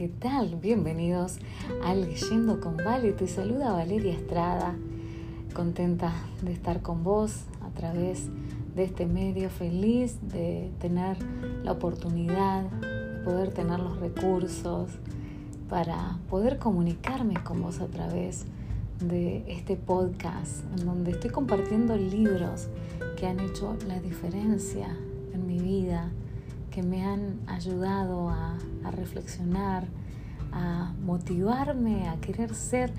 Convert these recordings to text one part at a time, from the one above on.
¿qué tal? Bienvenidos a Leyendo con Vale. Te saluda Valeria Estrada, contenta de estar con vos a través de este medio, feliz de tener la oportunidad, de poder tener los recursos para poder comunicarme con vos a través de este podcast, en donde estoy compartiendo libros que han hecho la diferencia en mi vida que me han ayudado a, reflexionar, a motivarme a querer ser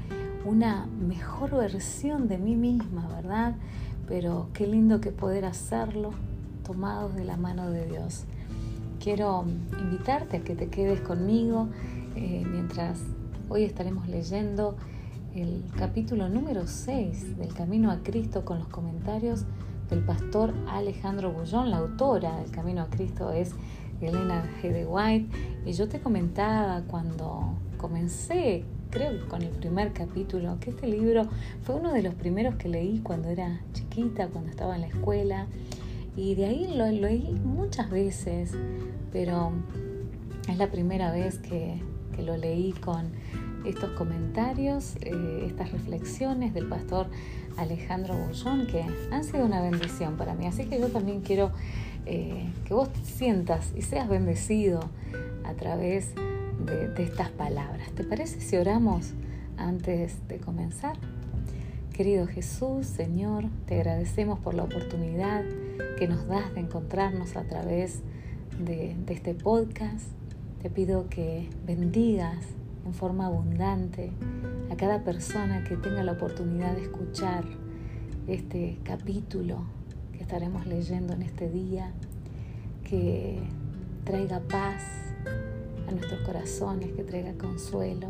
una mejor versión de mí misma, ¿verdad? Pero qué lindo que poder hacerlo tomados de la mano de Dios. Quiero invitarte a que te quedes conmigo eh, mientras hoy estaremos leyendo el capítulo número 6 del Camino a Cristo con los comentarios del pastor Alejandro Bullón. La autora del Camino a Cristo es Elena G. de White. Y yo te comentaba cuando comencé, creo que con el primer capítulo, que este libro fue uno de los primeros que leí cuando era chiquita, cuando estaba en la escuela. Y de ahí lo leí muchas veces, pero es la primera vez que, que lo leí con estos comentarios, eh, estas reflexiones del pastor Alejandro Bullón, que han sido una bendición para mí. Así que yo también quiero eh, que vos sientas y seas bendecido a través de, estas palabras. ¿Te parece si oramos antes de comenzar? Querido Jesús, Señor, te agradecemos por la oportunidad que nos das de encontrarnos a través de, de este podcast. Te pido que bendigas en forma abundante a cada persona que tenga la oportunidad de escuchar este capítulo que estaremos leyendo en este día, que traiga paz a nuestros corazones, que traiga consuelo,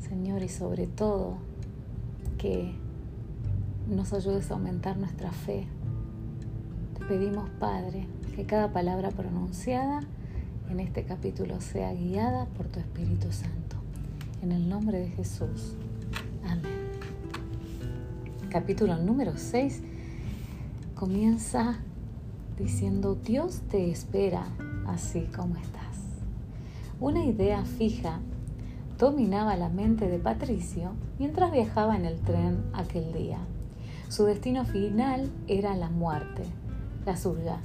Señor, y sobre todo que nos ayudes a aumentar nuestra fe. Te pedimos, Padre, que cada palabra pronunciada en este capítulo sea guiada por tu Espíritu Santo. En el nombre de Jesús. Amén. Capítulo número 6 comienza diciendo, Dios te espera así como estás. Una idea fija dominaba la mente de Patricio mientras viajaba en el tren aquel día. Su destino final era la muerte, la surga,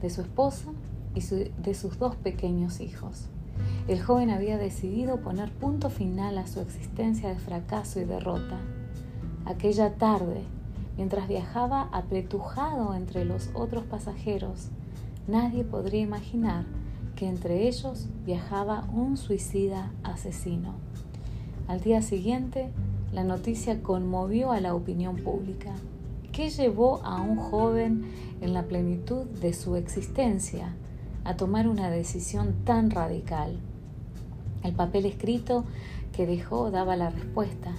de su esposa y de sus dos pequeños hijos. El joven había decidido poner punto final a su existencia de fracaso y derrota. Aquella tarde, mientras viajaba apretujado entre los otros pasajeros, nadie podría imaginar que entre ellos viajaba un suicida asesino. Al día siguiente, la noticia conmovió a la opinión pública. ¿Qué llevó a un joven en la plenitud de su existencia a tomar una decisión tan radical. El papel escrito que dejó daba la respuesta.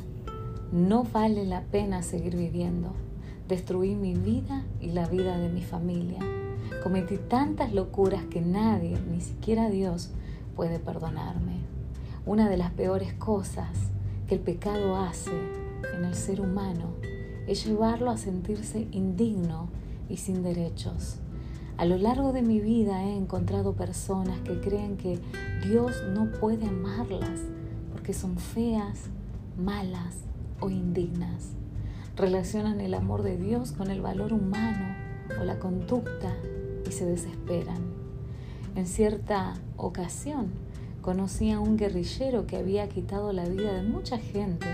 No vale la pena seguir viviendo. Destruí mi vida y la vida de mi familia. Cometí tantas locuras que nadie, ni siquiera Dios, puede perdonarme. Una de las peores cosas que el pecado hace en el ser humano es llevarlo a sentirse indigno y sin derechos. A lo largo de mi vida he encontrado personas que creen que Dios no puede amarlas porque son feas, malas o indignas. Relacionan el amor de Dios con el valor humano o la conducta y se desesperan. En cierta ocasión conocí a un guerrillero que había quitado la vida de mucha gente.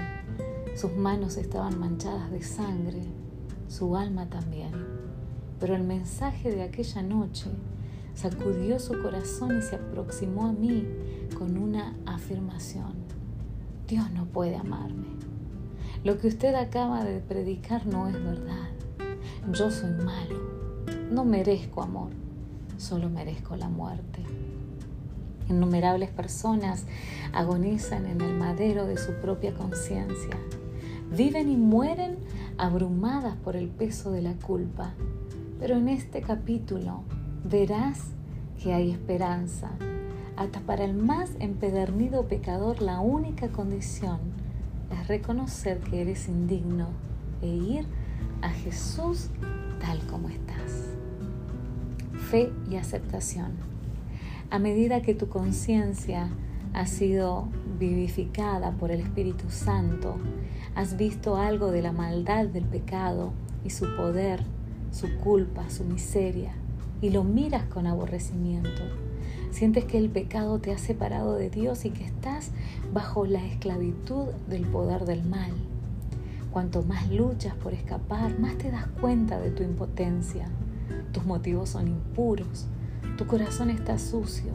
Sus manos estaban manchadas de sangre, su alma también pero el mensaje de aquella noche sacudió su corazón y se aproximó a mí con una afirmación. Dios no puede amarme. Lo que usted acaba de predicar no es verdad. Yo soy malo. No merezco amor. Solo merezco la muerte. Innumerables personas agonizan en el madero de su propia conciencia. Viven y mueren abrumadas por el peso de la culpa pero en este capítulo verás que hay esperanza. Hasta para el más empedernido pecador la única condición es reconocer que eres indigno e ir a Jesús tal como estás. Fe y aceptación. A medida que tu conciencia has sido vivificada por el Espíritu Santo, has visto algo de la maldad del pecado y su poder, su culpa, su miseria, y lo miras con aborrecimiento. Sientes que el pecado te ha separado de Dios y que estás bajo la esclavitud del poder del mal. Cuanto más luchas por escapar, más te das cuenta de tu impotencia. Tus motivos son impuros, tu corazón está sucio,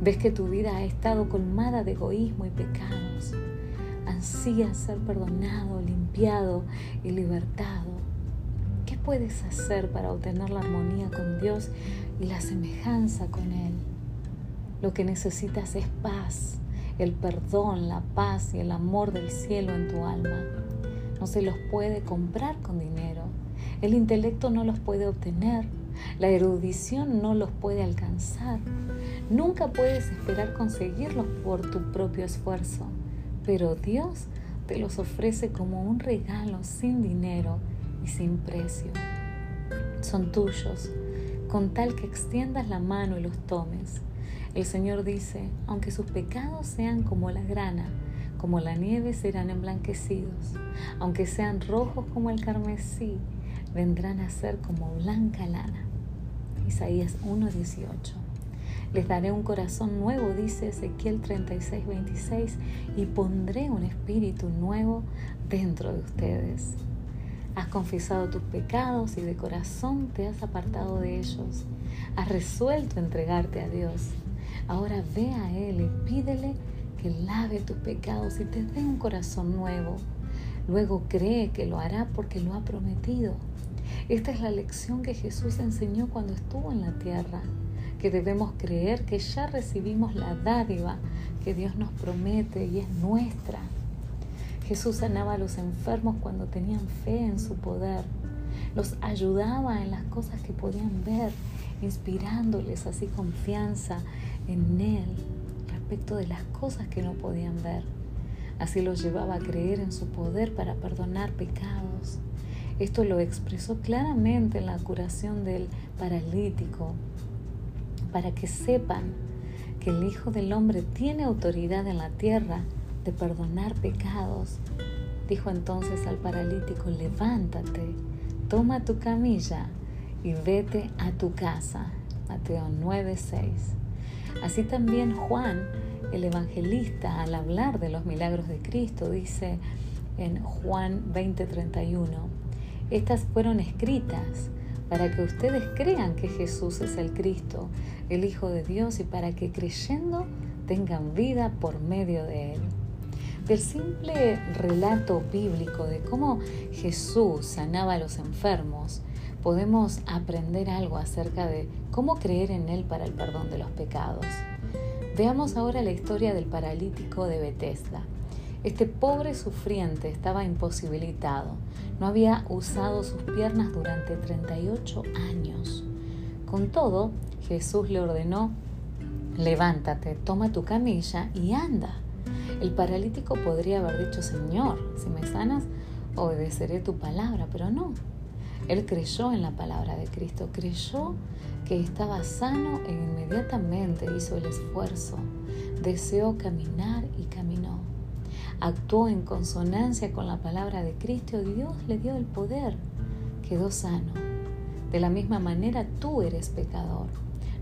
ves que tu vida ha estado colmada de egoísmo y pecados. Ansías ser perdonado, limpiado y libertado. ¿Qué puedes hacer para obtener la armonía con Dios y la semejanza con Él? Lo que necesitas es paz, el perdón, la paz y el amor del cielo en tu alma. No se los puede comprar con dinero. El intelecto no los puede obtener. La erudición no los puede alcanzar. Nunca puedes esperar conseguirlos por tu propio esfuerzo. Pero Dios te los ofrece como un regalo sin dinero y sin precio. Son tuyos, con tal que extiendas la mano y los tomes. El Señor dice, aunque sus pecados sean como la grana, como la nieve serán emblanquecidos, aunque sean rojos como el carmesí, vendrán a ser como blanca lana. Isaías 1:18. Les daré un corazón nuevo, dice Ezequiel 36, 26, y pondré un espíritu nuevo dentro de ustedes. Has confesado tus pecados y de corazón te has apartado de ellos. Has resuelto entregarte a Dios. Ahora ve a Él y pídele que lave tus pecados y te dé un corazón nuevo. Luego cree que lo hará porque lo ha prometido. Esta es la lección que Jesús enseñó cuando estuvo en la tierra, que debemos creer que ya recibimos la dádiva que Dios nos promete y es nuestra. Jesús sanaba a los enfermos cuando tenían fe en su poder, los ayudaba en las cosas que podían ver, inspirándoles así confianza en Él respecto de las cosas que no podían ver. Así los llevaba a creer en su poder para perdonar pecados. Esto lo expresó claramente en la curación del paralítico, para que sepan que el Hijo del Hombre tiene autoridad en la tierra de perdonar pecados. Dijo entonces al paralítico, levántate, toma tu camilla y vete a tu casa. Mateo 9:6. Así también Juan, el evangelista, al hablar de los milagros de Cristo, dice en Juan 20:31, estas fueron escritas para que ustedes crean que Jesús es el Cristo, el Hijo de Dios, y para que creyendo tengan vida por medio de Él. Del simple relato bíblico de cómo Jesús sanaba a los enfermos, podemos aprender algo acerca de cómo creer en Él para el perdón de los pecados. Veamos ahora la historia del paralítico de Bethesda. Este pobre sufriente estaba imposibilitado, no había usado sus piernas durante 38 años. Con todo, Jesús le ordenó, levántate, toma tu camilla y anda. El paralítico podría haber dicho, Señor, si me sanas, obedeceré tu palabra, pero no. Él creyó en la palabra de Cristo, creyó que estaba sano e inmediatamente hizo el esfuerzo, deseó caminar y caminó. Actuó en consonancia con la palabra de Cristo, Dios le dio el poder, quedó sano. De la misma manera tú eres pecador.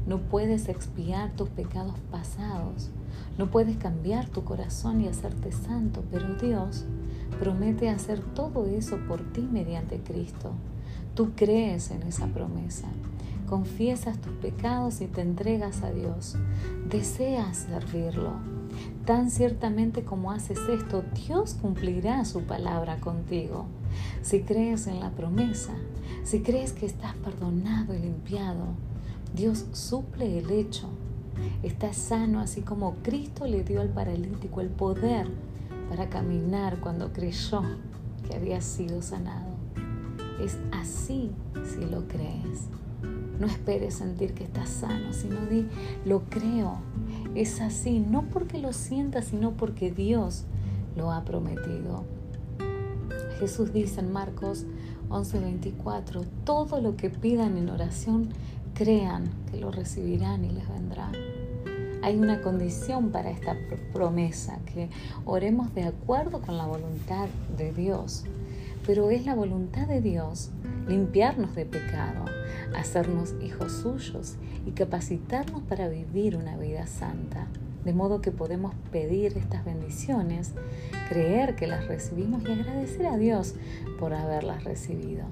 No puedes expiar tus pecados pasados, no puedes cambiar tu corazón y hacerte santo, pero Dios promete hacer todo eso por ti mediante Cristo. Tú crees en esa promesa, confiesas tus pecados y te entregas a Dios. Deseas servirlo. Tan ciertamente como haces esto, Dios cumplirá su palabra contigo. Si crees en la promesa, si crees que estás perdonado y limpiado, Dios suple el hecho. Estás sano así como Cristo le dio al paralítico el poder para caminar cuando creyó que había sido sanado. Es así si lo crees. No esperes sentir que estás sano, sino di, lo creo. Es así, no porque lo sientas, sino porque Dios lo ha prometido. Jesús dice en Marcos 11:24, todo lo que pidan en oración, crean que lo recibirán y les vendrá. Hay una condición para esta promesa, que oremos de acuerdo con la voluntad de Dios. Pero es la voluntad de Dios limpiarnos de pecado, hacernos hijos suyos y capacitarnos para vivir una vida santa. De modo que podemos pedir estas bendiciones, creer que las recibimos y agradecer a Dios por haberlas recibido.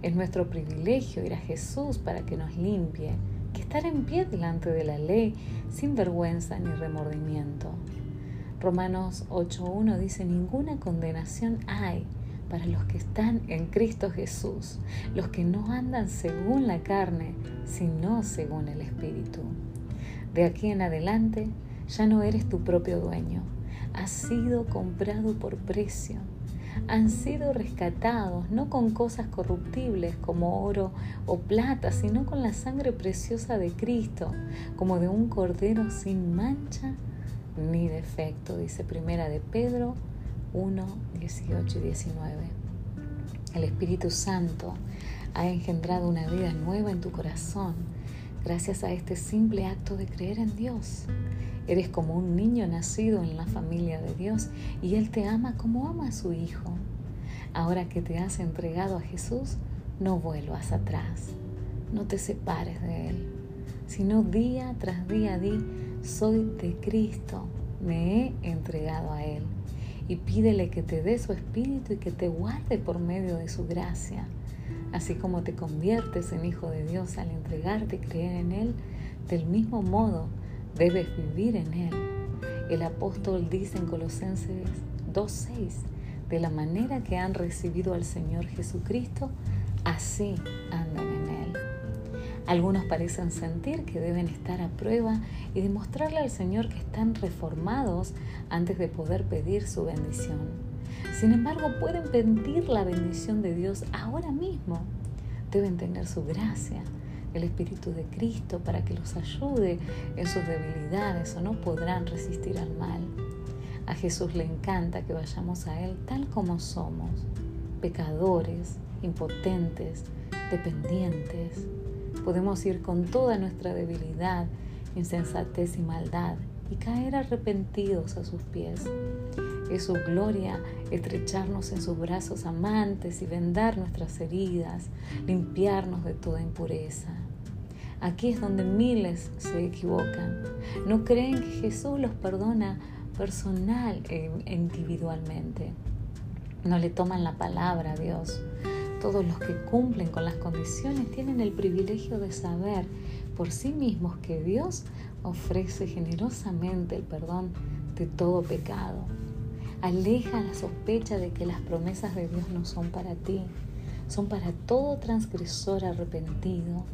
Es nuestro privilegio ir a Jesús para que nos limpie, estar en pie delante de la ley sin vergüenza ni remordimiento. Romanos 8.1 dice, ninguna condenación hay para los que están en Cristo Jesús, los que no andan según la carne, sino según el Espíritu. De aquí en adelante ya no eres tu propio dueño, has sido comprado por precio. Han sido rescatados no con cosas corruptibles como oro o plata, sino con la sangre preciosa de Cristo, como de un cordero sin mancha ni defecto, dice Primera de Pedro 1, 18 y 19. El Espíritu Santo ha engendrado una vida nueva en tu corazón gracias a este simple acto de creer en Dios. Eres como un niño nacido en la familia de Dios y Él te ama como ama a su Hijo. Ahora que te has entregado a Jesús, no vuelvas atrás, no te separes de Él, sino día tras día di, soy de Cristo, me he entregado a Él y pídele que te dé su espíritu y que te guarde por medio de su gracia. Así como te conviertes en hijo de Dios al entregarte y creer en Él, del mismo modo debes vivir en Él. El apóstol dice en Colosenses 2.6, de la manera que han recibido al Señor Jesucristo, así andan en Él. Algunos parecen sentir que deben estar a prueba y demostrarle al Señor que están reformados antes de poder pedir su bendición. Sin embargo, pueden pedir la bendición de Dios ahora mismo. Deben tener su gracia, el Espíritu de Cristo para que los ayude en sus debilidades o no podrán resistir al mal. A Jesús le encanta que vayamos a Él tal como somos, pecadores, impotentes, dependientes, podemos ir con toda nuestra debilidad, insensatez y maldad y caer arrepentidos a sus pies. Es su gloria estrecharnos en sus brazos amantes y vendar nuestras heridas, limpiarnos de toda impureza. Aquí es donde miles se equivocan. No creen que Jesús los perdona personal e individualmente. No le toman la palabra a Dios. Todos los que cumplen con las condiciones tienen el privilegio de saber por sí mismos que Dios ofrece generosamente el perdón de todo pecado. Aleja la sospecha de que las promesas de Dios no son para ti, son para todo transgresor arrepentido.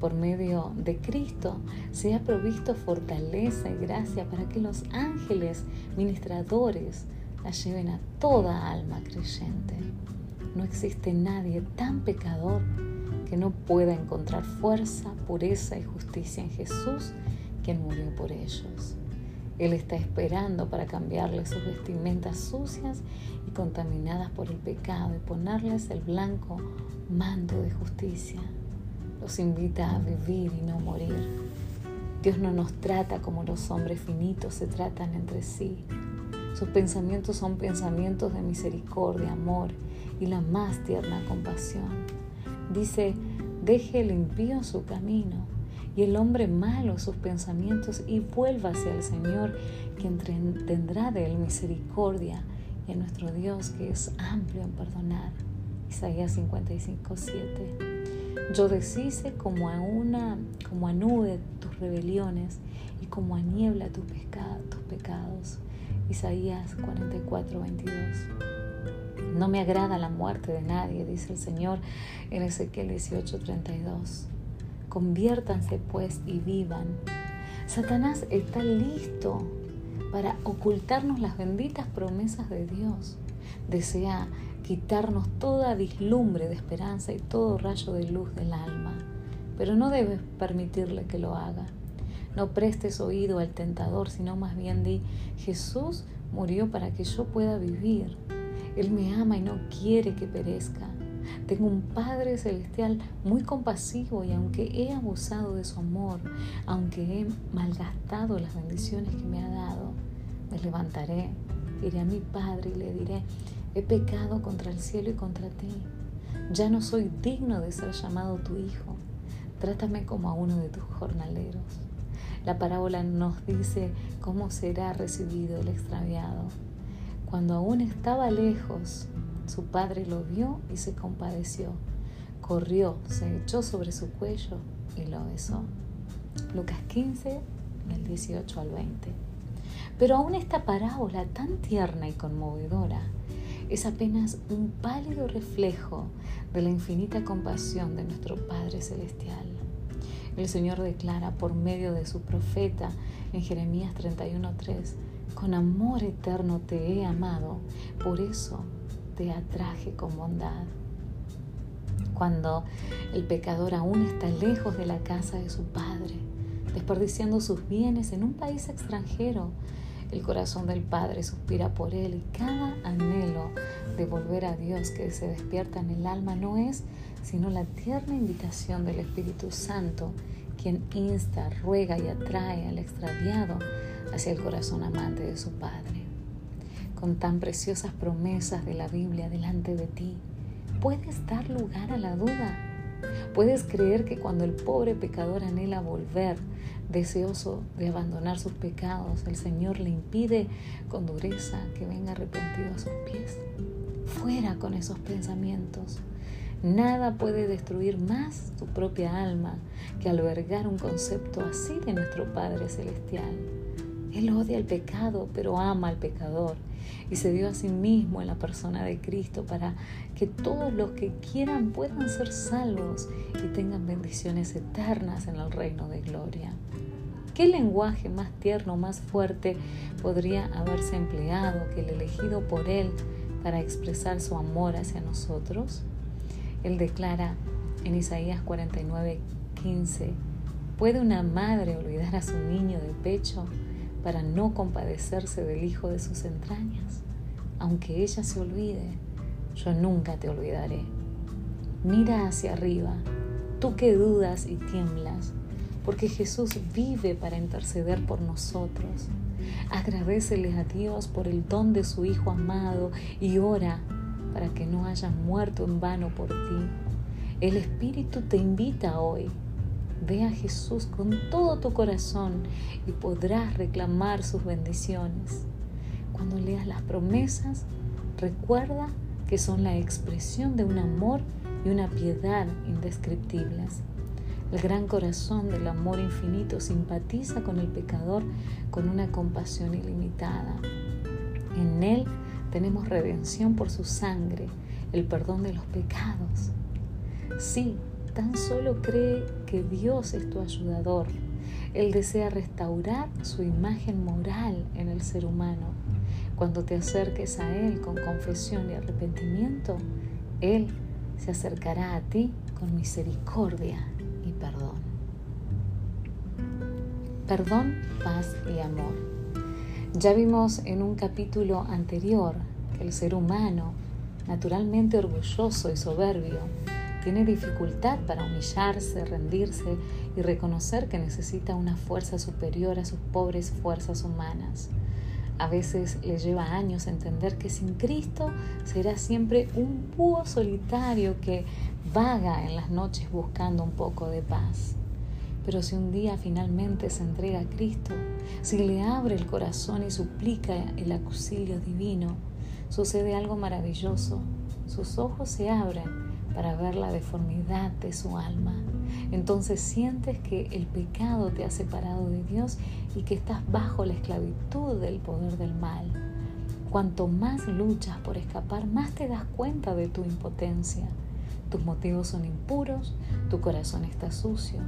Por medio de Cristo se ha provisto fortaleza y gracia para que los ángeles ministradores la lleven a toda alma creyente. No existe nadie tan pecador que no pueda encontrar fuerza, pureza y justicia en Jesús, quien murió por ellos. Él está esperando para cambiarles sus vestimentas sucias y contaminadas por el pecado y ponerles el blanco manto de justicia. Los invita a vivir y no morir. Dios no nos trata como los hombres finitos se tratan entre sí. Sus pensamientos son pensamientos de misericordia, amor y la más tierna compasión. Dice, deje el impío su camino y el hombre malo sus pensamientos y vuelva hacia el Señor, quien tendrá de él misericordia y a nuestro Dios que es amplio en perdonar. Isaías 55, 7. Yo deshice como a una, como a nube tus rebeliones y como a niebla tus, tus pecados. Isaías 44, 22. No me agrada la muerte de nadie, dice el Señor en Ezequiel 18:32. Conviértanse pues y vivan. Satanás está listo para ocultarnos las benditas promesas de Dios. Desea quitarnos toda vislumbre de esperanza y todo rayo de luz del alma. Pero no debes permitirle que lo haga. No prestes oído al tentador, sino más bien di, Jesús murió para que yo pueda vivir. Él me ama y no quiere que perezca. Tengo un Padre Celestial muy compasivo y aunque he abusado de su amor, aunque he malgastado las bendiciones que me ha dado, me levantaré, iré a mi Padre y le diré, he pecado contra el cielo y contra ti. Ya no soy digno de ser llamado tu hijo. Trátame como a uno de tus jornaleros. La parábola nos dice cómo será recibido el extraviado. Cuando aún estaba lejos, su padre lo vio y se compadeció. Corrió, se echó sobre su cuello y lo besó. Lucas 15, del 18 al 20. Pero aún esta parábola tan tierna y conmovedora es apenas un pálido reflejo de la infinita compasión de nuestro Padre Celestial. El Señor declara por medio de su profeta en Jeremías 31:3, con amor eterno te he amado, por eso te atraje con bondad. Cuando el pecador aún está lejos de la casa de su Padre, desperdiciando sus bienes en un país extranjero, el corazón del Padre suspira por él y cada anhelo de volver a Dios que se despierta en el alma no es sino la tierna invitación del Espíritu Santo, quien insta, ruega y atrae al extraviado hacia el corazón amante de su Padre. Con tan preciosas promesas de la Biblia delante de ti, ¿puedes dar lugar a la duda? ¿Puedes creer que cuando el pobre pecador anhela volver, deseoso de abandonar sus pecados, el Señor le impide con dureza que venga arrepentido a sus pies? Fuera con esos pensamientos. Nada puede destruir más tu propia alma que albergar un concepto así de nuestro Padre Celestial. Él odia el pecado, pero ama al pecador y se dio a sí mismo en la persona de Cristo para que todos los que quieran puedan ser salvos y tengan bendiciones eternas en el reino de gloria. ¿Qué lenguaje más tierno, más fuerte podría haberse empleado que el elegido por Él para expresar su amor hacia nosotros? Él declara en Isaías 49, 15, ¿puede una madre olvidar a su niño de pecho para no compadecerse del hijo de sus entrañas? Aunque ella se olvide, yo nunca te olvidaré. Mira hacia arriba, tú que dudas y tiemblas, porque Jesús vive para interceder por nosotros. Agradecele a Dios por el don de su Hijo amado y ora para que no haya muerto en vano por ti. El Espíritu te invita hoy. Ve a Jesús con todo tu corazón y podrás reclamar sus bendiciones. Cuando leas las promesas, recuerda que son la expresión de un amor y una piedad indescriptibles. El gran corazón del amor infinito simpatiza con el pecador con una compasión ilimitada. En Él tenemos redención por su sangre, el perdón de los pecados. Sí, tan solo cree que Dios es tu ayudador. Él desea restaurar su imagen moral en el ser humano. Cuando te acerques a Él con confesión y arrepentimiento, Él se acercará a ti con misericordia perdón. Perdón, paz y amor. Ya vimos en un capítulo anterior que el ser humano, naturalmente orgulloso y soberbio, tiene dificultad para humillarse, rendirse y reconocer que necesita una fuerza superior a sus pobres fuerzas humanas. A veces le lleva años entender que sin Cristo será siempre un búho solitario que vaga en las noches buscando un poco de paz. Pero si un día finalmente se entrega a Cristo, si le abre el corazón y suplica el auxilio divino, sucede algo maravilloso. Sus ojos se abren para ver la deformidad de su alma. Entonces sientes que el pecado te ha separado de Dios y que estás bajo la esclavitud del poder del mal. Cuanto más luchas por escapar, más te das cuenta de tu impotencia. Tus motivos son impuros, tu corazón está sucio.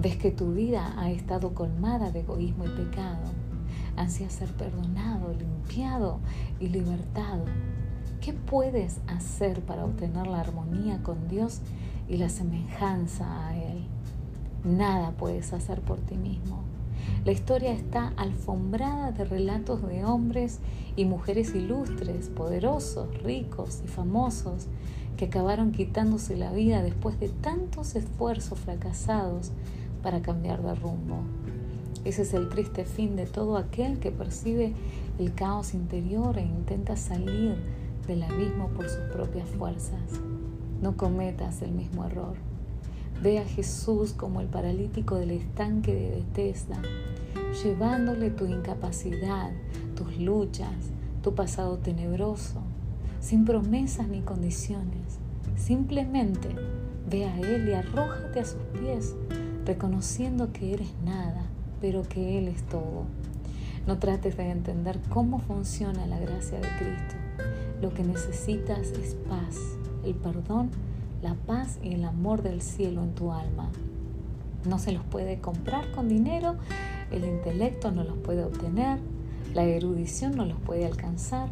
Ves que tu vida ha estado colmada de egoísmo y pecado. Ansías ser perdonado, limpiado y libertado. ¿Qué puedes hacer para obtener la armonía con Dios y la semejanza a Él? Nada puedes hacer por ti mismo. La historia está alfombrada de relatos de hombres y mujeres ilustres, poderosos, ricos y famosos que acabaron quitándose la vida después de tantos esfuerzos fracasados para cambiar de rumbo. Ese es el triste fin de todo aquel que percibe el caos interior e intenta salir del abismo por sus propias fuerzas. No cometas el mismo error. Ve a Jesús como el paralítico del estanque de Bethesda, llevándole tu incapacidad, tus luchas, tu pasado tenebroso, sin promesas ni condiciones. Simplemente ve a Él y arrójate a sus pies, reconociendo que eres nada, pero que Él es todo. No trates de entender cómo funciona la gracia de Cristo. Lo que necesitas es paz, el perdón, la paz y el amor del cielo en tu alma. No se los puede comprar con dinero, el intelecto no los puede obtener, la erudición no los puede alcanzar.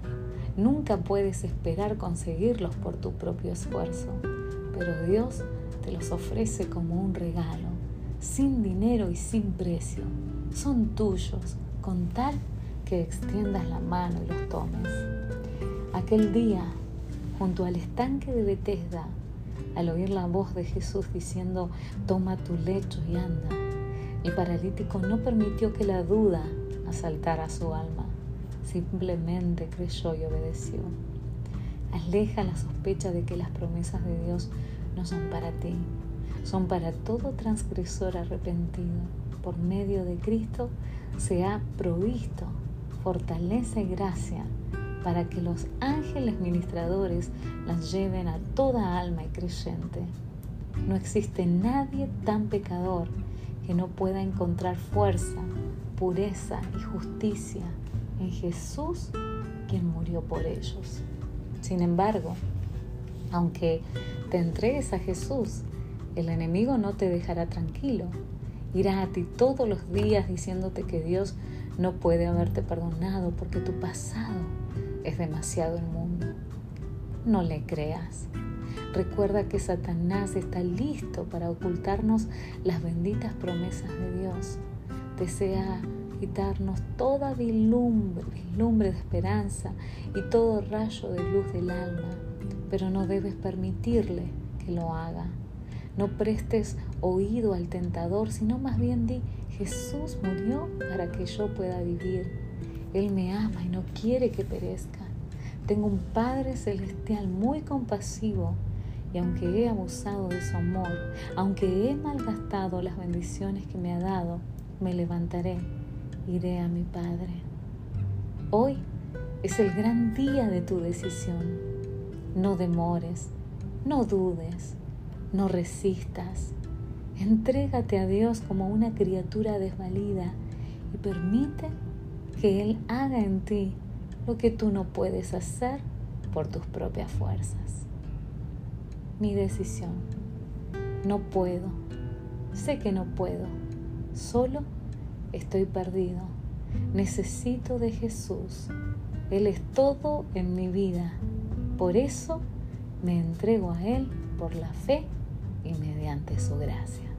Nunca puedes esperar conseguirlos por tu propio esfuerzo, pero Dios te los ofrece como un regalo, sin dinero y sin precio. Son tuyos, con tal que extiendas la mano y los tomes. Aquel día, junto al estanque de Bethesda, al oír la voz de Jesús diciendo, toma tu lecho y anda, el paralítico no permitió que la duda asaltara su alma, simplemente creyó y obedeció. Aleja la sospecha de que las promesas de Dios no son para ti, son para todo transgresor arrepentido. Por medio de Cristo se ha provisto fortaleza y gracia para que los ángeles ministradores las lleven a toda alma y creyente. No existe nadie tan pecador que no pueda encontrar fuerza, pureza y justicia en Jesús, quien murió por ellos. Sin embargo, aunque te entregues a Jesús, el enemigo no te dejará tranquilo. Irá a ti todos los días diciéndote que Dios no puede haberte perdonado porque tu pasado es demasiado inmundo. No le creas. Recuerda que Satanás está listo para ocultarnos las benditas promesas de Dios. Desea quitarnos toda vislumbre, vislumbre de esperanza y todo rayo de luz del alma, pero no debes permitirle que lo haga. No prestes oído al tentador, sino más bien di, Jesús murió para que yo pueda vivir. Él me ama y no quiere que perezca. Tengo un Padre Celestial muy compasivo y aunque he abusado de su amor, aunque he malgastado las bendiciones que me ha dado, me levantaré, iré a mi Padre. Hoy es el gran día de tu decisión. No demores, no dudes, no resistas. Entrégate a Dios como una criatura desvalida y permite que Él haga en ti lo que tú no puedes hacer por tus propias fuerzas. Mi decisión. No puedo. Sé que no puedo. Solo estoy perdido. Necesito de Jesús. Él es todo en mi vida. Por eso me entrego a Él por la fe y mediante su gracia.